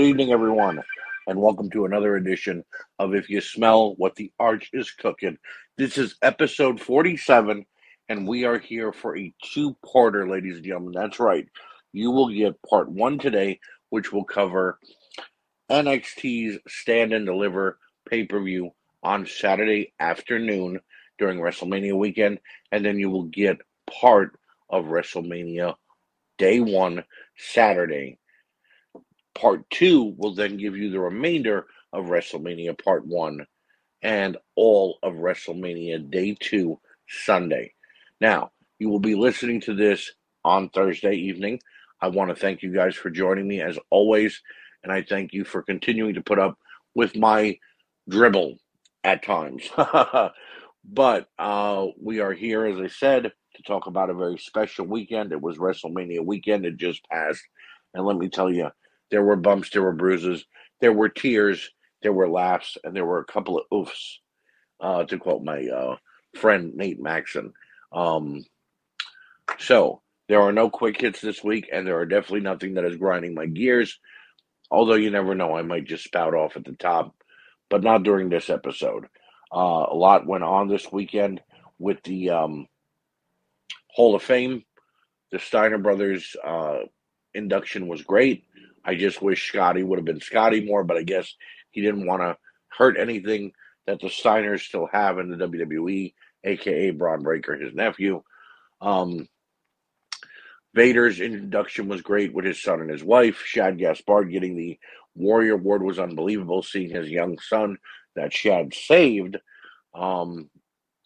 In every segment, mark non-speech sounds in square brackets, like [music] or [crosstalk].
Good evening, everyone, and welcome to another edition of If You Smell What the Arch is Cooking. This is episode 47, and we are here for a two parter, ladies and gentlemen. That's right. You will get part one today, which will cover NXT's Stand and Deliver pay per view on Saturday afternoon during WrestleMania weekend, and then you will get part of WrestleMania day one, Saturday Part two will then give you the remainder of WrestleMania Part one and all of WrestleMania Day two, Sunday. Now, you will be listening to this on Thursday evening. I want to thank you guys for joining me as always, and I thank you for continuing to put up with my dribble at times. [laughs] but uh, we are here, as I said, to talk about a very special weekend. It was WrestleMania weekend, it just passed. And let me tell you, there were bumps, there were bruises, there were tears, there were laughs, and there were a couple of oofs, uh, to quote my uh, friend Nate Maxon. Um, so there are no quick hits this week, and there are definitely nothing that is grinding my gears. Although you never know, I might just spout off at the top, but not during this episode. Uh, a lot went on this weekend with the um, Hall of Fame. The Steiner brothers uh, induction was great. I just wish Scotty would have been Scotty more, but I guess he didn't want to hurt anything that the Steiners still have in the WWE, aka Bron Breakker, his nephew. Um, Vader's introduction was great with his son and his wife. Shad Gaspard getting the Warrior Award was unbelievable. Seeing his young son that Shad saved, um,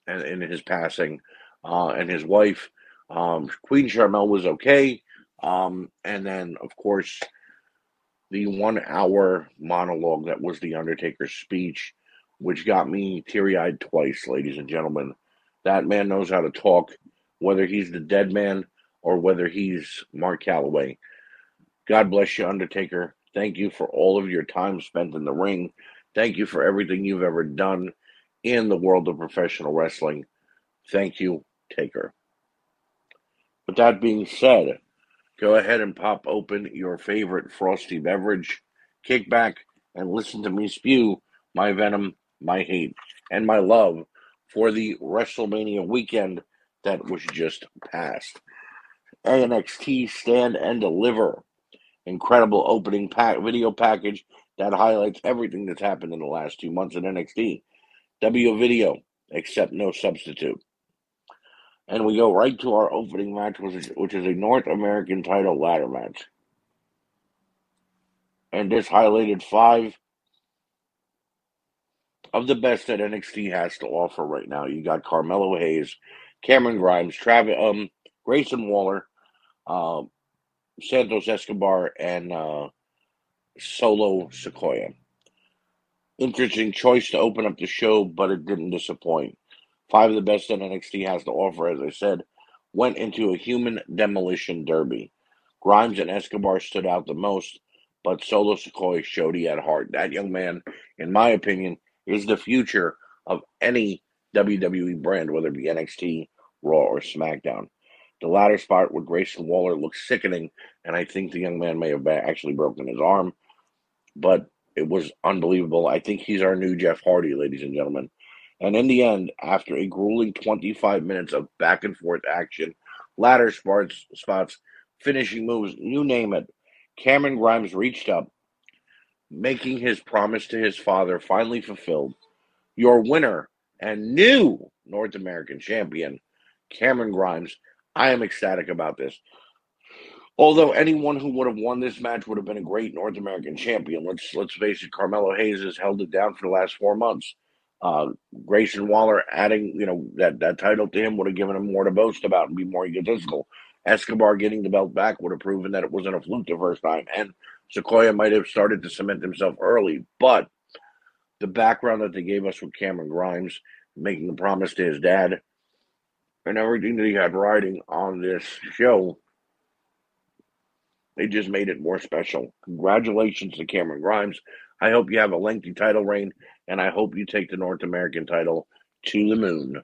and in his passing, uh, and his wife, um, Queen Sharmell was okay. Um, and then of course the one hour monologue that was The Undertaker's speech, which got me teary eyed twice, ladies and gentlemen. That man knows how to talk, whether he's the dead man or whether he's Mark Calaway. God bless you, Undertaker. Thank you for all of your time spent in the ring. Thank you for everything you've ever done in the world of professional wrestling. Thank you, Taker. With that being said, Go ahead and pop open your favorite frosty beverage, kick back, and listen to me spew my venom, my hate, and my love for the WrestleMania weekend that was just passed. NXT Stand and Deliver. Incredible opening pack video package that highlights everything that's happened in the last two months in NXT. W video, except no substitute. And we go right to our opening match, which is, which is a North American title ladder match. And this highlighted five of the best that NXT has to offer right now. You got Carmelo Hayes, Cameron Grimes, Travis, um, Grayson Waller, uh, Santos Escobar, and uh, Solo Sikoa. Interesting choice to open up the show, but it didn't disappoint. Five of the best that NXT has to offer, as I said, went into a human demolition derby. Grimes and Escobar stood out the most, but Solo Sikoa showed he had heart. That young man, in my opinion, is the future of any WWE brand, whether it be NXT, Raw, or SmackDown. The ladder spot with Grayson Waller looks sickening, and I think the young man may have actually broken his arm, but it was unbelievable. I think he's our new Jeff Hardy, ladies and gentlemen. And in the end, after a grueling 25 minutes of back and forth action, ladder spots, spots, finishing moves, you name it, Cameron Grimes reached up, making his promise to his father finally fulfilled. Your winner and new North American champion, Cameron Grimes. I am ecstatic about this. Although anyone who would have won this match would have been a great North American champion. Let's let's face it, Carmelo Hayes has held it down for the last four months. Uh, Grayson Waller adding, you know, that, that title to him would have given him more to boast about and be more egotistical. Escobar getting the belt back would have proven that it wasn't a fluke the first time. And Sikoa might have started to cement himself early. But the background that they gave us with Cameron Grimes, making the promise to his dad, and everything that he had riding on this show, they just made it more special. Congratulations to Cameron Grimes. I hope you have a lengthy title reign, and I hope you take the North American title to the moon.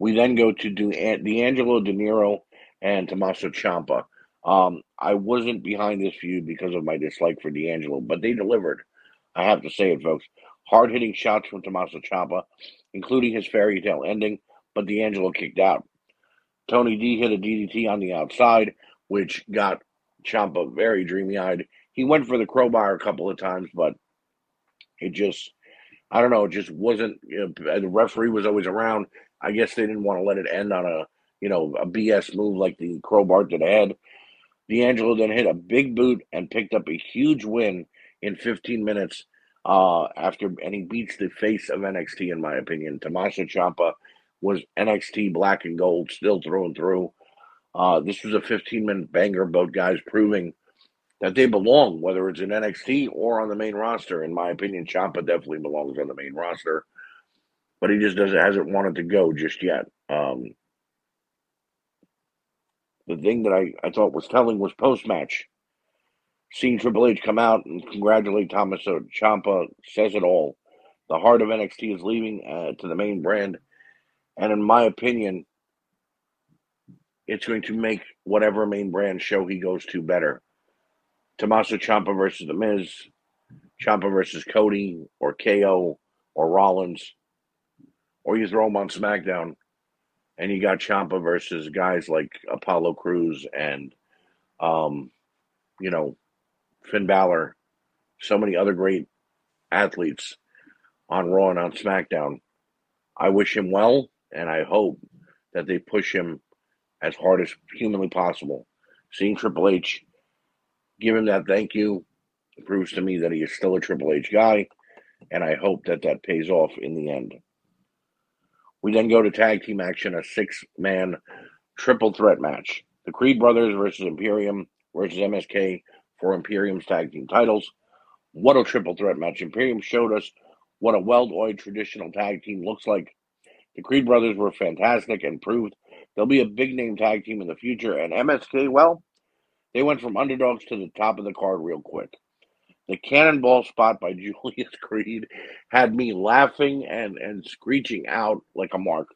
We then go to D'Angelo Niro and Tommaso Ciampa. Um, I wasn't behind this feud because of my dislike for D'Angelo, but they delivered. I have to say it, folks. Hard hitting shots from Tommaso Ciampa, including his fairy tale ending, but D'Angelo kicked out. Tony D hit a DDT on the outside, which got Ciampa very dreamy eyed. He went for the crowbar a couple of times, but it just, I don't know, it just wasn't. You know, the referee was always around. I guess they didn't want to let it end on a, you know, a BS move like the crowbar to the head. D'Angelo then hit a big boot and picked up a huge win in 15 minutes uh, after, and he beats the face of NXT, in my opinion. Tommaso Ciampa was NXT black and gold, still through and through. Uh, this was a 15 minute banger, both guys proving that they belong, whether it's in NXT or on the main roster. In my opinion, Ciampa definitely belongs on the main roster, but he just doesn't hasn't wanted to go just yet. Um, the thing that I, I thought was telling was post match. Seeing Triple H come out and congratulate Tommaso Ciampa says it all. The heart of NXT is leaving uh, to the main brand, and in my opinion, it's going to make whatever main brand show he goes to better. Tommaso Ciampa versus The Miz, Ciampa versus Cody or KO or Rollins, or you throw him on SmackDown, and you got Ciampa versus guys like Apollo Crews and, um, you know, Finn Balor, so many other great athletes on Raw and on SmackDown. I wish him well, and I hope that they push him as hard as humanly possible. Seeing Triple H give him that thank you It proves to me that he is still a Triple H guy, and I hope that that pays off in the end. We then go to tag team action, a six man triple threat match. The Creed brothers versus Imperium versus MSK for Imperium's tag team titles. What a triple threat match. Imperium showed us what a well oiled traditional tag team looks like. The Creed brothers were fantastic and proved they'll be a big name tag team in the future. And MSK, well, they went from underdogs to the top of the card real quick. The cannonball spot by [laughs] Julius Creed had me laughing and, and screeching out like a mark.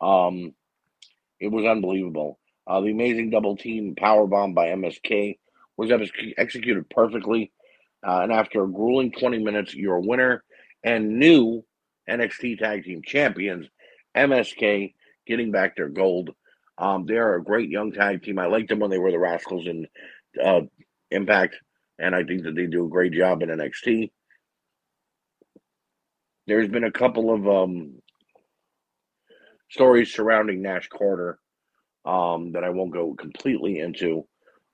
Um, it was unbelievable. Uh, the amazing double team power bomb by MSK was executed perfectly. Uh, and after a grueling 20 minutes, your winner and new NXT Tag Team Champions, MSK, getting back their gold. Um, they are a great young tag team. I liked them when they were the Rascals in uh, Impact, and I think that they do a great job in NXT. There's been a couple of um, stories surrounding Nash Carter um, that I won't go completely into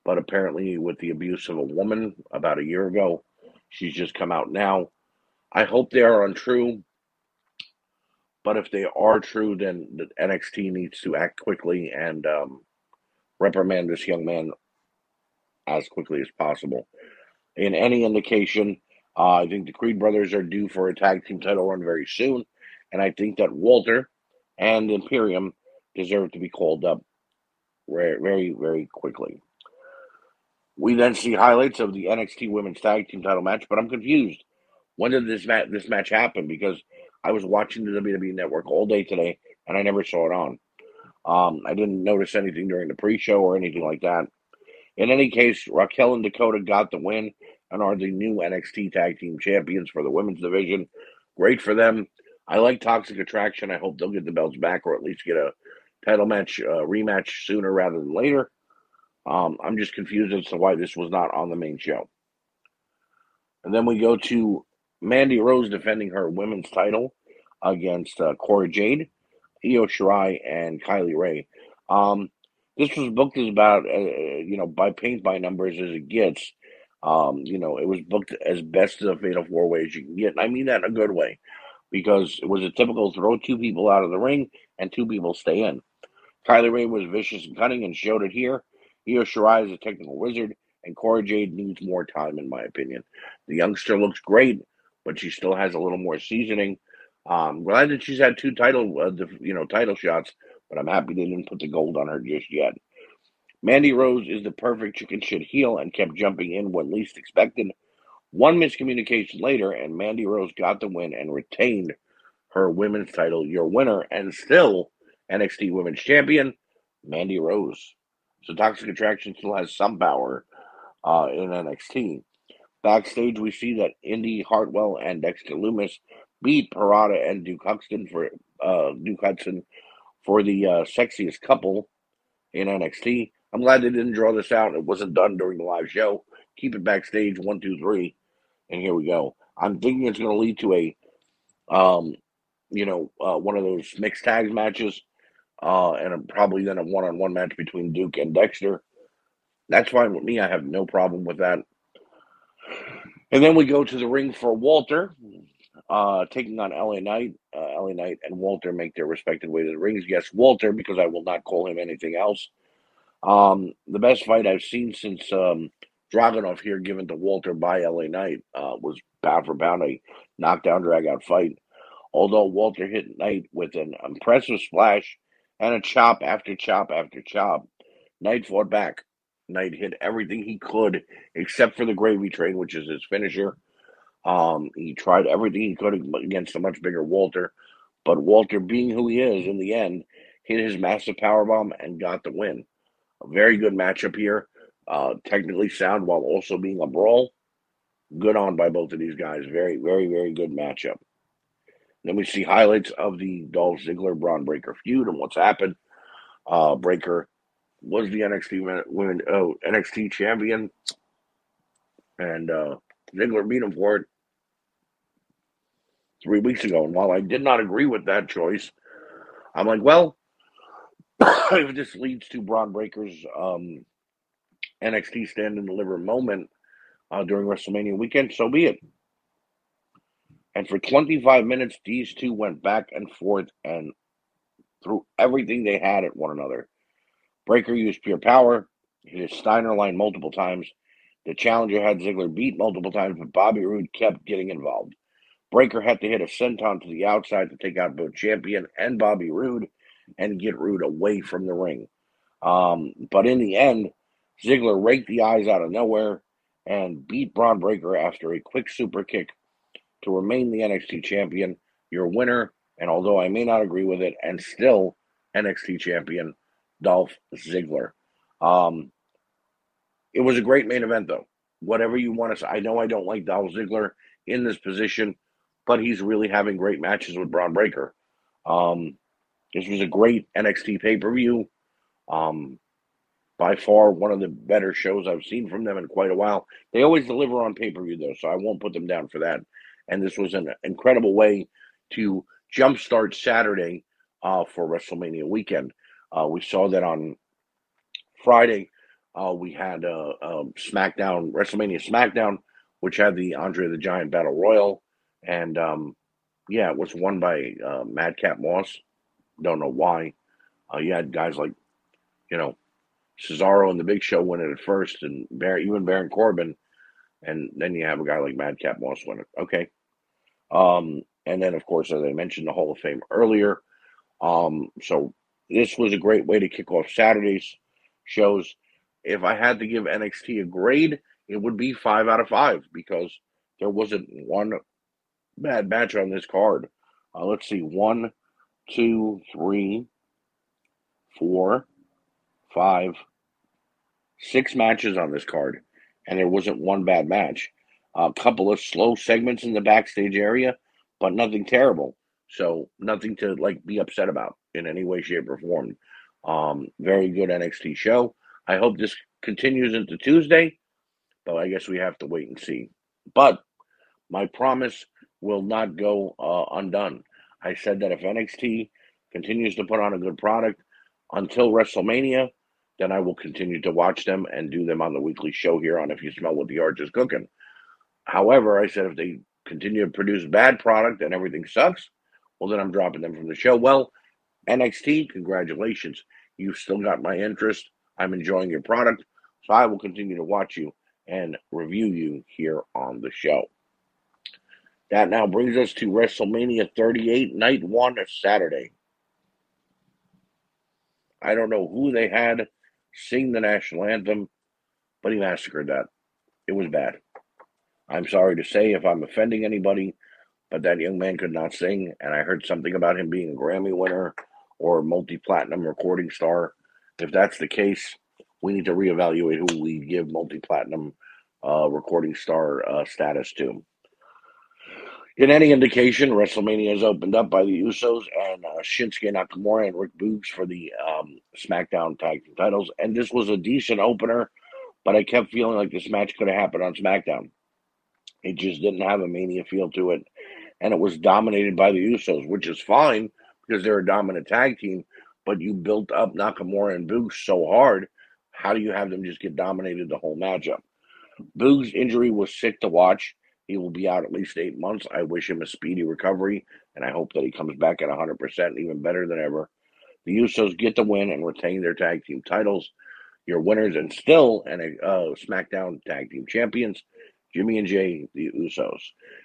but apparently with the abuse of a woman about a year ago. She's just come out now. I hope they are untrue, but if they are true, then the NXT needs to act quickly and um, reprimand this young man as quickly as possible. In any indication, uh, I think the Creed brothers are due for a tag team title run very soon, and I think that Walter and Imperium deserve to be called up very, very, quickly. We then see highlights of the NXT Women's Tag Team Title match, but I'm confused. When did this match this match happen? Because I was watching the WWE Network all day today, and I never saw it on. Um, I didn't notice anything during the pre-show or anything like that. In any case, Raquel and Dakota got the win and are the new NXT Tag Team Champions for the women's division. Great for them. I like Toxic Attraction. I hope they'll get the belts back or at least get a title match uh, rematch sooner rather than later. Um, I'm just confused as to why this was not on the main show. And then we go to Mandy Rose defending her women's title against uh, Cora Jade, Io Shirai, and Kylie Rae. Um, this was booked as about, uh, you know, by paint by numbers as it gets. Um, you know, it was booked as best of a fatal four way as you can get. And I mean that in a good way because it was a typical throw two people out of the ring and two people stay in. Kylie Rae was vicious and cunning and showed it here. Io Shirai is a technical wizard, and Cora Jade needs more time, in my opinion. The youngster looks great, but she still has a little more seasoning. Um, glad that she's had two title, uh, you know, title shots, but I'm happy they didn't put the gold on her just yet. Mandy Rose is the perfect chicken shit heel and kept jumping in when least expected. One miscommunication later, and Mandy Rose got the win and retained her women's title. Your winner and still NXT Women's Champion, Mandy Rose. So Toxic Attraction still has some power uh, in NXT. Backstage, we see that Indy Hartwell and Dexter Loomis beat Parada and Duke Hudson for uh, Duke Hudson for the uh, sexiest couple in NXT. I'm glad they didn't draw this out. It wasn't done during the live show. Keep it backstage, one, two, three, and here we go. I'm thinking it's going to lead to a, um, you know, uh, one of those mixed tags matches, uh, and probably then a one-on-one match between Duke and Dexter. That's fine with me. I have no problem with that. And then we go to the ring for Walter, uh, taking on LA Knight. Uh, LA Knight and Walter make their respective way to the rings. Yes, Walter, because I will not call him anything else. Um, the best fight I've seen since um, Dragunov here given to Walter by LA Knight uh, was pound for pound a knockdown drag out fight. Although Walter hit Knight with an impressive splash and a chop after chop after chop, Knight fought back. Knight hit everything he could except for the gravy train, which is his finisher. Um, he tried everything he could against a much bigger Walter, but Walter, being who he is, in the end, hit his massive power bomb and got the win. A very good matchup here. Uh, technically sound while also being a brawl. Good on by both of these guys. Very, very, very good matchup. Then we see highlights of the Dolph Ziggler Bron Breakker feud and what's happened. Uh, Breakker was the NXT women oh, NXT champion, and uh, Ziggler beat him for it three weeks ago. And while I did not agree with that choice, I'm like, well, [coughs] if this leads to Bron Breakker's um, NXT stand and deliver moment uh, during WrestleMania weekend, so be it. And for 25 minutes, these two went back and forth and threw everything they had at one another. Breakker used pure power, hit his Steiner line multiple times. The challenger had Ziggler beat multiple times, but Bobby Roode kept getting involved. Breakker had to hit a senton to the outside to take out both champion and Bobby Roode and get Roode away from the ring. Um, but in the end, Ziggler raked the eyes out of nowhere and beat Bron Breakker after a quick super kick to remain the NXT champion. Your winner, and although I may not agree with it, and still NXT champion, Dolph Ziggler. Um, it was a great main event, though. Whatever you want to say, I know I don't like Dolph Ziggler in this position, but he's really having great matches with Bron Breakker. Um, this was a great NXT pay per view. Um, by far one of the better shows I've seen from them in quite a while. They always deliver on pay per view, though, so I won't put them down for that. And this was an incredible way to jumpstart Saturday uh, for WrestleMania weekend. Uh, we saw that on Friday. Uh, we had uh, um, SmackDown, WrestleMania SmackDown, which had the Andre the Giant Battle Royal. And um, yeah, it was won by uh, Madcap Moss. Don't know why. Uh, you had guys like, you know, Cesaro and the Big Show win it at first, and Bar- even Baron Corbin. And then you have a guy like Madcap Moss win it. Okay. Um, and then, of course, as I mentioned, the Hall of Fame earlier. Um, so this was a great way to kick off Saturday's shows. If I had to give NXT a grade, it would be five out of five because there wasn't one bad match on this card. Uh, let's see, one, two, three, four, five, six matches on this card, and there wasn't one bad match. A couple of slow segments in the backstage area, but nothing terrible. So nothing to like be upset about in any way, shape, or form. Um, very good NXT show. I hope this continues into Tuesday, but I guess we have to wait and see. But my promise will not go uh, undone. I said that if NXT continues to put on a good product until WrestleMania, then I will continue to watch them and do them on the weekly show here on If You Smell What the Arch is Cooking. However, I said if they continue to produce bad product and everything sucks, well, then I'm dropping them from the show. Well, NXT, congratulations. You've still got my interest. I'm enjoying your product. So I will continue to watch you and review you here on the show. That now brings us to WrestleMania 38, night one, of Saturday. I don't know who they had sing the national anthem, but he massacred that. It was bad. I'm sorry to say if I'm offending anybody, but that young man could not sing, and I heard something about him being a Grammy winner or multi platinum recording star. If that's the case, we need to reevaluate who we give multi platinum uh, recording star uh, status to. In any indication, WrestleMania is opened up by the Usos and uh, Shinsuke Nakamura and Rick Boogs for the um, SmackDown Tag Team titles. And this was a decent opener, but I kept feeling like this match could have happened on SmackDown. It just didn't have a Mania feel to it. And it was dominated by the Usos, which is fine because they're a dominant tag team. But you built up Nakamura and Boogs so hard. How do you have them just get dominated the whole matchup? Boogs' injury was sick to watch he will be out at least eight months. I wish him a speedy recovery, and I hope that he comes back at 100%, even better than ever. The Usos get the win and retain their tag team titles. Your winners and still and uh, SmackDown tag team champions, Jimmy and Jay, the Usos.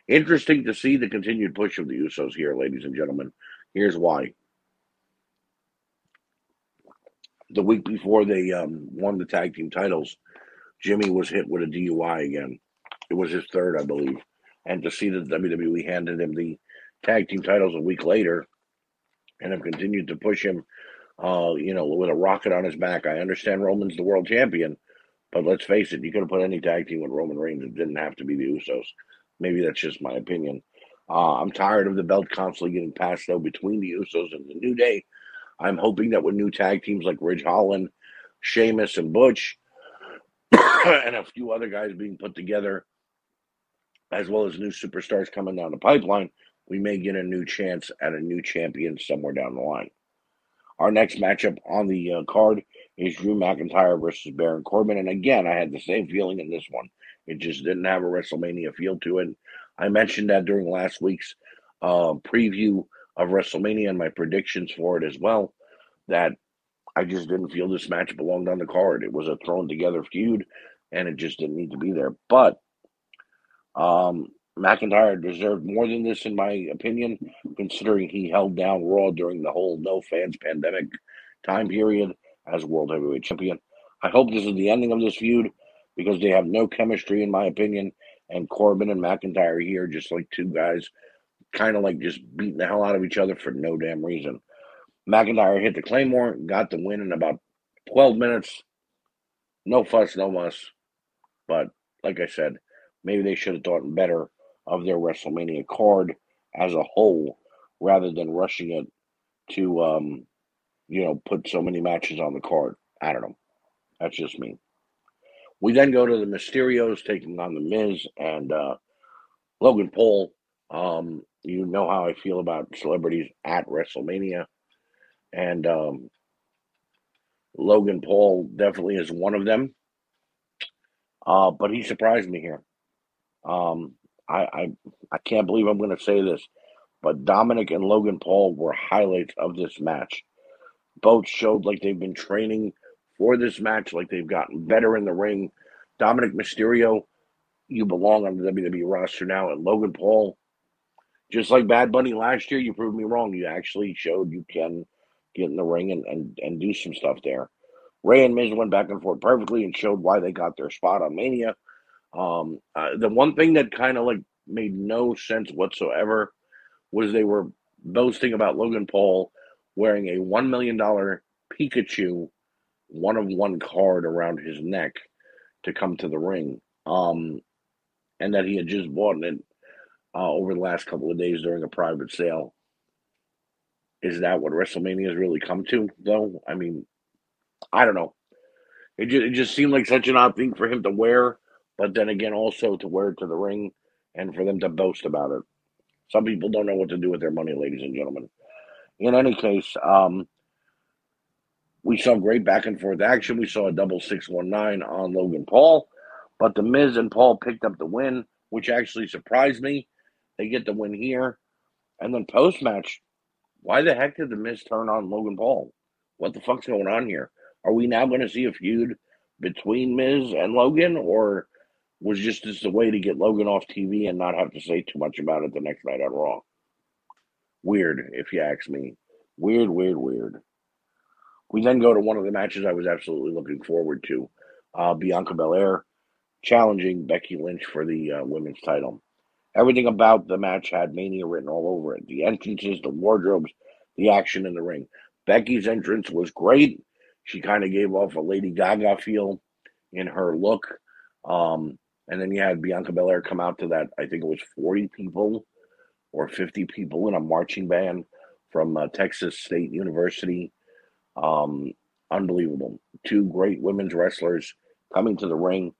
Interesting to see the continued push of the Usos here, ladies and gentlemen. Here's why. The week before they um, won the tag team titles, Jimmy was hit with a DUI again. It was his third, I believe. And to see that WWE handed him the tag team titles a week later and have continued to push him, uh, you know, with a rocket on his back. I understand Roman's the world champion, but let's face it, you could have put any tag team with Roman Reigns. It didn't have to be the Usos. Maybe that's just my opinion. Uh, I'm tired of the belt constantly getting passed though between the Usos and the New Day. I'm hoping that with new tag teams like Ridge Holland, Sheamus, and Butch, [coughs] and a few other guys being put together, as well as new superstars coming down the pipeline, we may get a new chance at a new champion somewhere down the line. Our next matchup on the uh, card is Drew McIntyre versus Baron Corbin. And again, I had the same feeling in this one. It just didn't have a WrestleMania feel to it. I mentioned that during last week's uh, preview of WrestleMania and my predictions for it as well, that I just didn't feel this match belonged on the card. It was a thrown together feud, and it just didn't need to be there. But um, McIntyre deserved more than this, in my opinion, considering he held down Raw during the whole no fans pandemic time period as World Heavyweight Champion. I hope this is the ending of this feud because they have no chemistry, in my opinion. And Corbin and McIntyre here, just like two guys, kind of like just beating the hell out of each other for no damn reason. McIntyre hit the Claymore, got the win in about 12 minutes. No fuss, no muss. But like I said, maybe they should have thought better of their WrestleMania card as a whole rather than rushing it to, um, you know, put so many matches on the card. I don't know. That's just me. We then go to the Mysterios taking on the Miz and uh, Logan Paul. Um, you know how I feel about celebrities at WrestleMania, and um, Logan Paul definitely is one of them. Uh, but he surprised me here. Um, I, I I can't believe I'm going to say this, but Dominic and Logan Paul were highlights of this match. Both showed like they've been training for this match, like they've gotten better in the ring. Dominic Mysterio, you belong on the WWE roster now, and Logan Paul, just like Bad Bunny last year, you proved me wrong. You actually showed you can get in the ring and, and, and do some stuff there. Ray and Miz went back and forth perfectly and showed why they got their spot on Mania. Um, uh, the one thing that kind of like made no sense whatsoever was they were boasting about Logan Paul wearing a one million dollar Pikachu one of one card around his neck to come to the ring. Um, and that he had just bought it uh, over the last couple of days during a private sale. Is that what WrestleMania has really come to, though? I mean, I don't know. It just, it just seemed like such an odd thing for him to wear but then again, also to wear it to the ring and for them to boast about it. Some people don't know what to do with their money, ladies and gentlemen. In any case, um, we saw great back and forth action. We saw a double 619 on Logan Paul, but The Miz and Paul picked up the win, which actually surprised me. They get the win here. And then post match, why the heck did The Miz turn on Logan Paul? What the fuck's going on here? Are we now going to see a feud between Miz and Logan, or was just as a way to get Logan off TV and not have to say too much about it the next night on Raw. Weird, if you ask me. Weird, weird, weird. We then go to one of the matches I was absolutely looking forward to. Uh, Bianca Belair challenging Becky Lynch for the uh, women's title. Everything about the match had Mania written all over it. The entrances, the wardrobes, the action in the ring. Becky's entrance was great. She kind of gave off a Lady Gaga feel in her look. Um, and then you had Bianca Belair come out to that, I think it was 40 people or 50 people in a marching band from uh, Texas State University. Um, unbelievable. Two great women's wrestlers coming to the ring.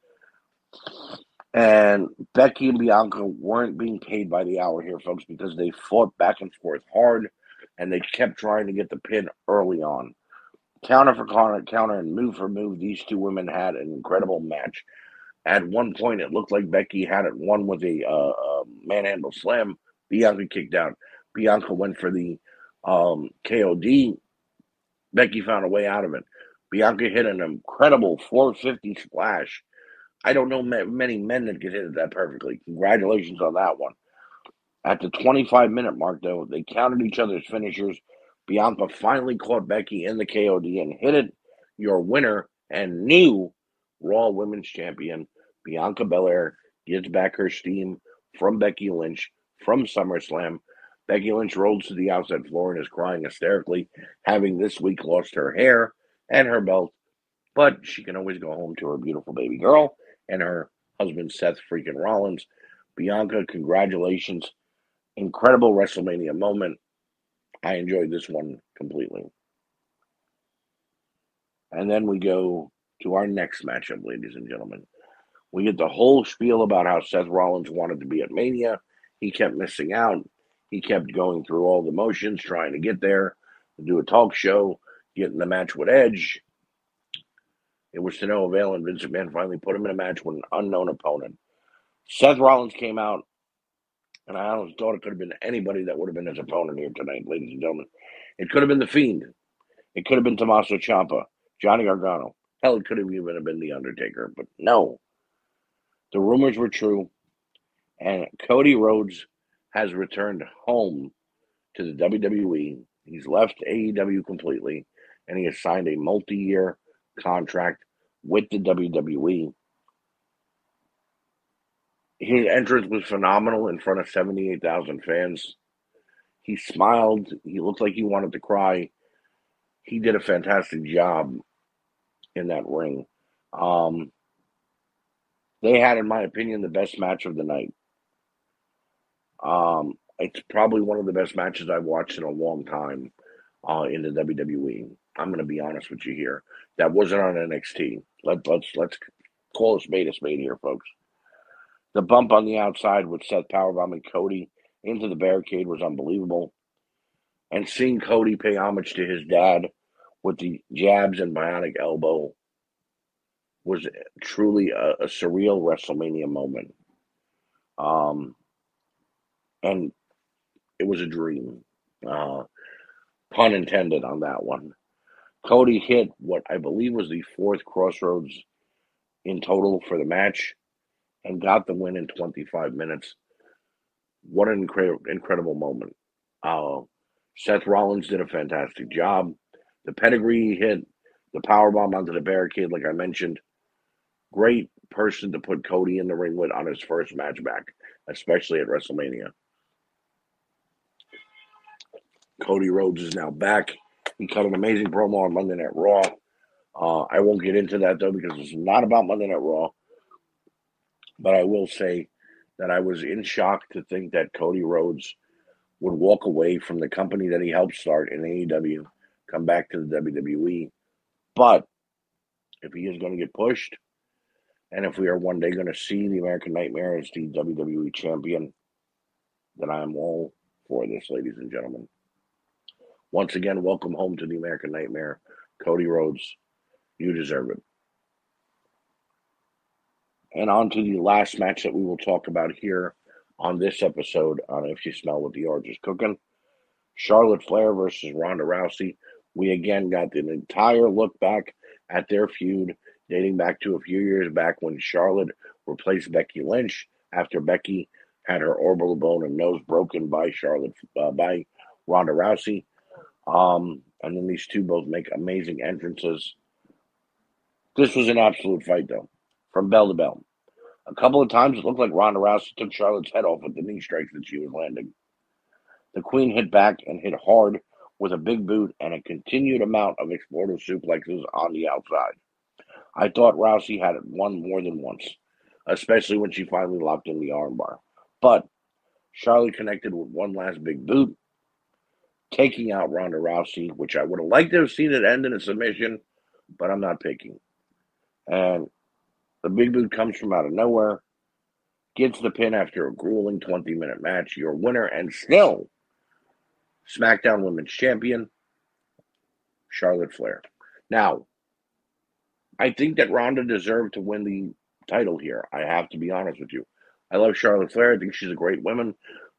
And Becky and Bianca weren't being paid by the hour here, folks, because they fought back and forth hard and they kept trying to get the pin early on. Counter for counter, counter, and move for move, these two women had an incredible match. At one point, it looked like Becky had it won with a, uh, uh, manhandle slam. Bianca kicked out. Bianca went for the um, KOD. Becky found a way out of it. Bianca hit an incredible 450 splash. I don't know many men that could hit it that perfectly. Congratulations on that one. At the 25 minute mark, though, they counted each other's finishers. Bianca finally caught Becky in the KOD and hit it. Your winner and new Raw Women's Champion, Bianca Belair, gets back her steam from Becky Lynch from SummerSlam. Becky Lynch rolls to the outside floor and is crying hysterically, having this week lost her hair and her belt. But she can always go home to her beautiful baby girl and her husband, Seth freaking Rollins. Bianca, congratulations. Incredible WrestleMania moment. I enjoyed this one completely. And then we go to our next matchup, ladies and gentlemen. We get the whole spiel about how Seth Rollins wanted to be at Mania. He kept missing out. He kept going through all the motions, trying to get there, to do a talk show, getting the match with Edge. It was to no avail, and Vince McMahon finally put him in a match with an unknown opponent. Seth Rollins came out, and I almost thought it could have been anybody that would have been his opponent here tonight, ladies and gentlemen. It could have been The Fiend. It could have been Tommaso Ciampa, Johnny Gargano. Hell, it could have even been The Undertaker, but no. The rumors were true, and Cody Rhodes has returned home to the WWE. He's left AEW completely, and he has signed a multi year contract with the WWE. His entrance was phenomenal in front of 78,000 fans. He smiled. He looked like he wanted to cry. He did a fantastic job in that ring. Um, they had, in my opinion, the best match of the night. Um, it's probably one of the best matches I've watched in a long time uh, in the WWE. I'm going to be honest with you here. That wasn't on NXT. Let, let's let's call a spade a spade here, folks. The bump on the outside with Seth Powerbomb and Cody into the barricade was unbelievable. And seeing Cody pay homage to his dad with the jabs and bionic elbow was truly a, a surreal WrestleMania moment. Um, and it was a dream. Uh, pun intended on that one. Cody hit what I believe was the fourth crossroads in total for the match and got the win in 25 minutes. What an incredible, incredible moment. Uh, Seth Rollins did a fantastic job. The pedigree hit, the power bomb onto the barricade, like I mentioned. Great person to put Cody in the ring with on his first match back, especially at WrestleMania. Cody Rhodes is now back. He cut an amazing promo on Monday Night Raw. Uh, I won't get into that though because it's not about Monday Night Raw. But I will say that I was in shock to think that Cody Rhodes would walk away from the company that he helped start in AEW, come back to the WWE. But if he is going to get pushed, and if we are one day going to see the American Nightmare as the WWE champion, then I am all for this, ladies and gentlemen. Once again, welcome home to the American Nightmare. Cody Rhodes, you deserve it. And on to the last match that we will talk about here on this episode on If You Smell What the Orange is Cooking. Charlotte Flair versus Ronda Rousey. We again got an entire look back at their feud dating back to a few years back when Charlotte replaced Becky Lynch after Becky had her orbital bone and nose broken by Charlotte uh, by Ronda Rousey. Um, and then these two both make amazing entrances. This was an absolute fight, though, from bell to bell. A couple of times it looked like Ronda Rousey took Charlotte's head off with the knee strikes that she was landing. The Queen hit back and hit hard with a big boot and a continued amount of explosive suplexes on the outside. I thought Rousey had it won more than once, especially when she finally locked in the armbar. But Charlotte connected with one last big boot, taking out Ronda Rousey, which I would have liked to have seen it end in a submission, but I'm not picking. And the big boot comes from out of nowhere, gets the pin after a grueling 20 minute match. Your winner and still SmackDown Women's Champion, Charlotte Flair. Now, I think that Ronda deserved to win the title here. I have to be honest with you. I love Charlotte Flair. I think she's a great woman,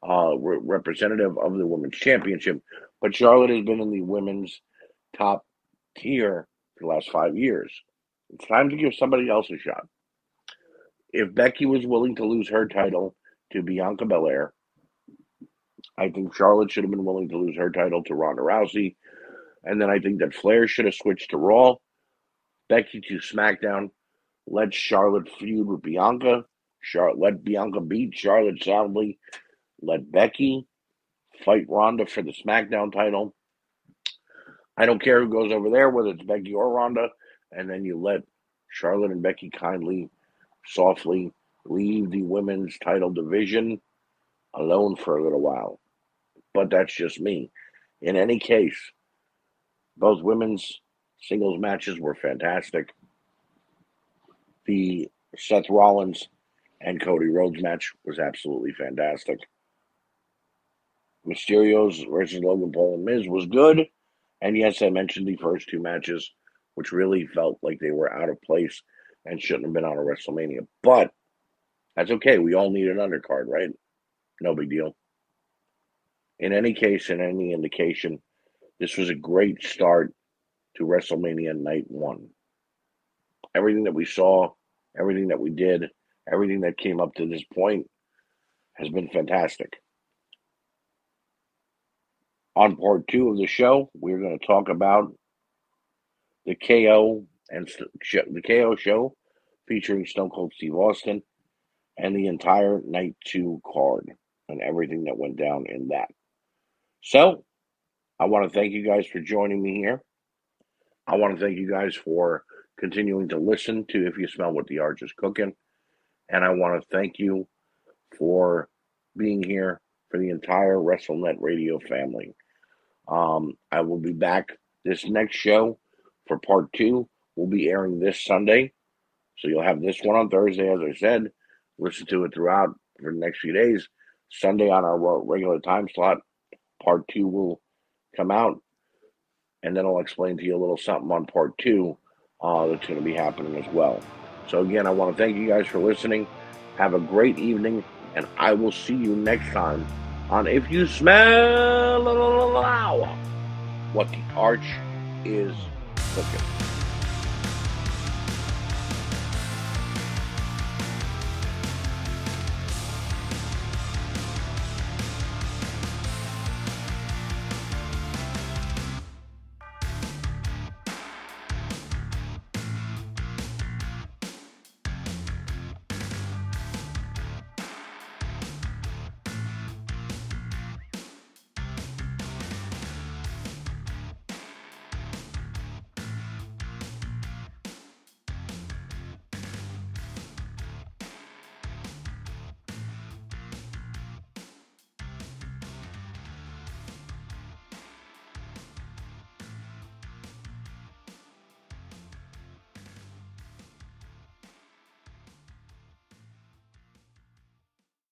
uh, re- representative of the Women's Championship. But Charlotte has been in the women's top tier for the last five years. It's time to give somebody else a shot. If Becky was willing to lose her title to Bianca Belair, I think Charlotte should have been willing to lose her title to Ronda Rousey. And then I think that Flair should have switched to Raw, Becky to SmackDown, let Charlotte feud with Bianca, Charlotte, let Bianca beat Charlotte soundly, let Becky fight Ronda for the SmackDown title. I don't care who goes over there, whether it's Becky or Ronda, and then you let Charlotte and Becky kindly, softly leave the women's title division alone for a little while but that's just me. In any case, both women's singles matches were fantastic. The Seth Rollins and Cody Rhodes match was absolutely fantastic. Mysterio's versus Logan Paul and Miz was good. And yes, I mentioned the first two matches, which really felt like they were out of place and shouldn't have been on a WrestleMania. But that's okay. We all need an undercard, right? No big deal in any case, in any indication, this was a great start to WrestleMania Night One. Everything that we saw, everything that we did, everything that came up to this point has been fantastic. On part two of the show, we're going to talk about the KO and the KO show featuring Stone Cold Steve Austin and the entire night two card and everything that went down in that. So, I want to thank you guys for joining me here. I want to thank you guys for continuing to listen to If You Smell What the Arch is Cooking. And I want to thank you for being here for the entire WrestleNet radio family. Um, I will be back this next show for part two. We'll be airing this Sunday. So you'll have this one on Thursday, as I said. Listen to it throughout for the next few days. Sunday on our regular time slot part two will come out, and then I'll explain to you a little something on part two uh, that's going to be happening as well. So, again, I want to thank you guys for listening. Have a great evening, and I will see you next time on If You Smell What the Arch is Cooking.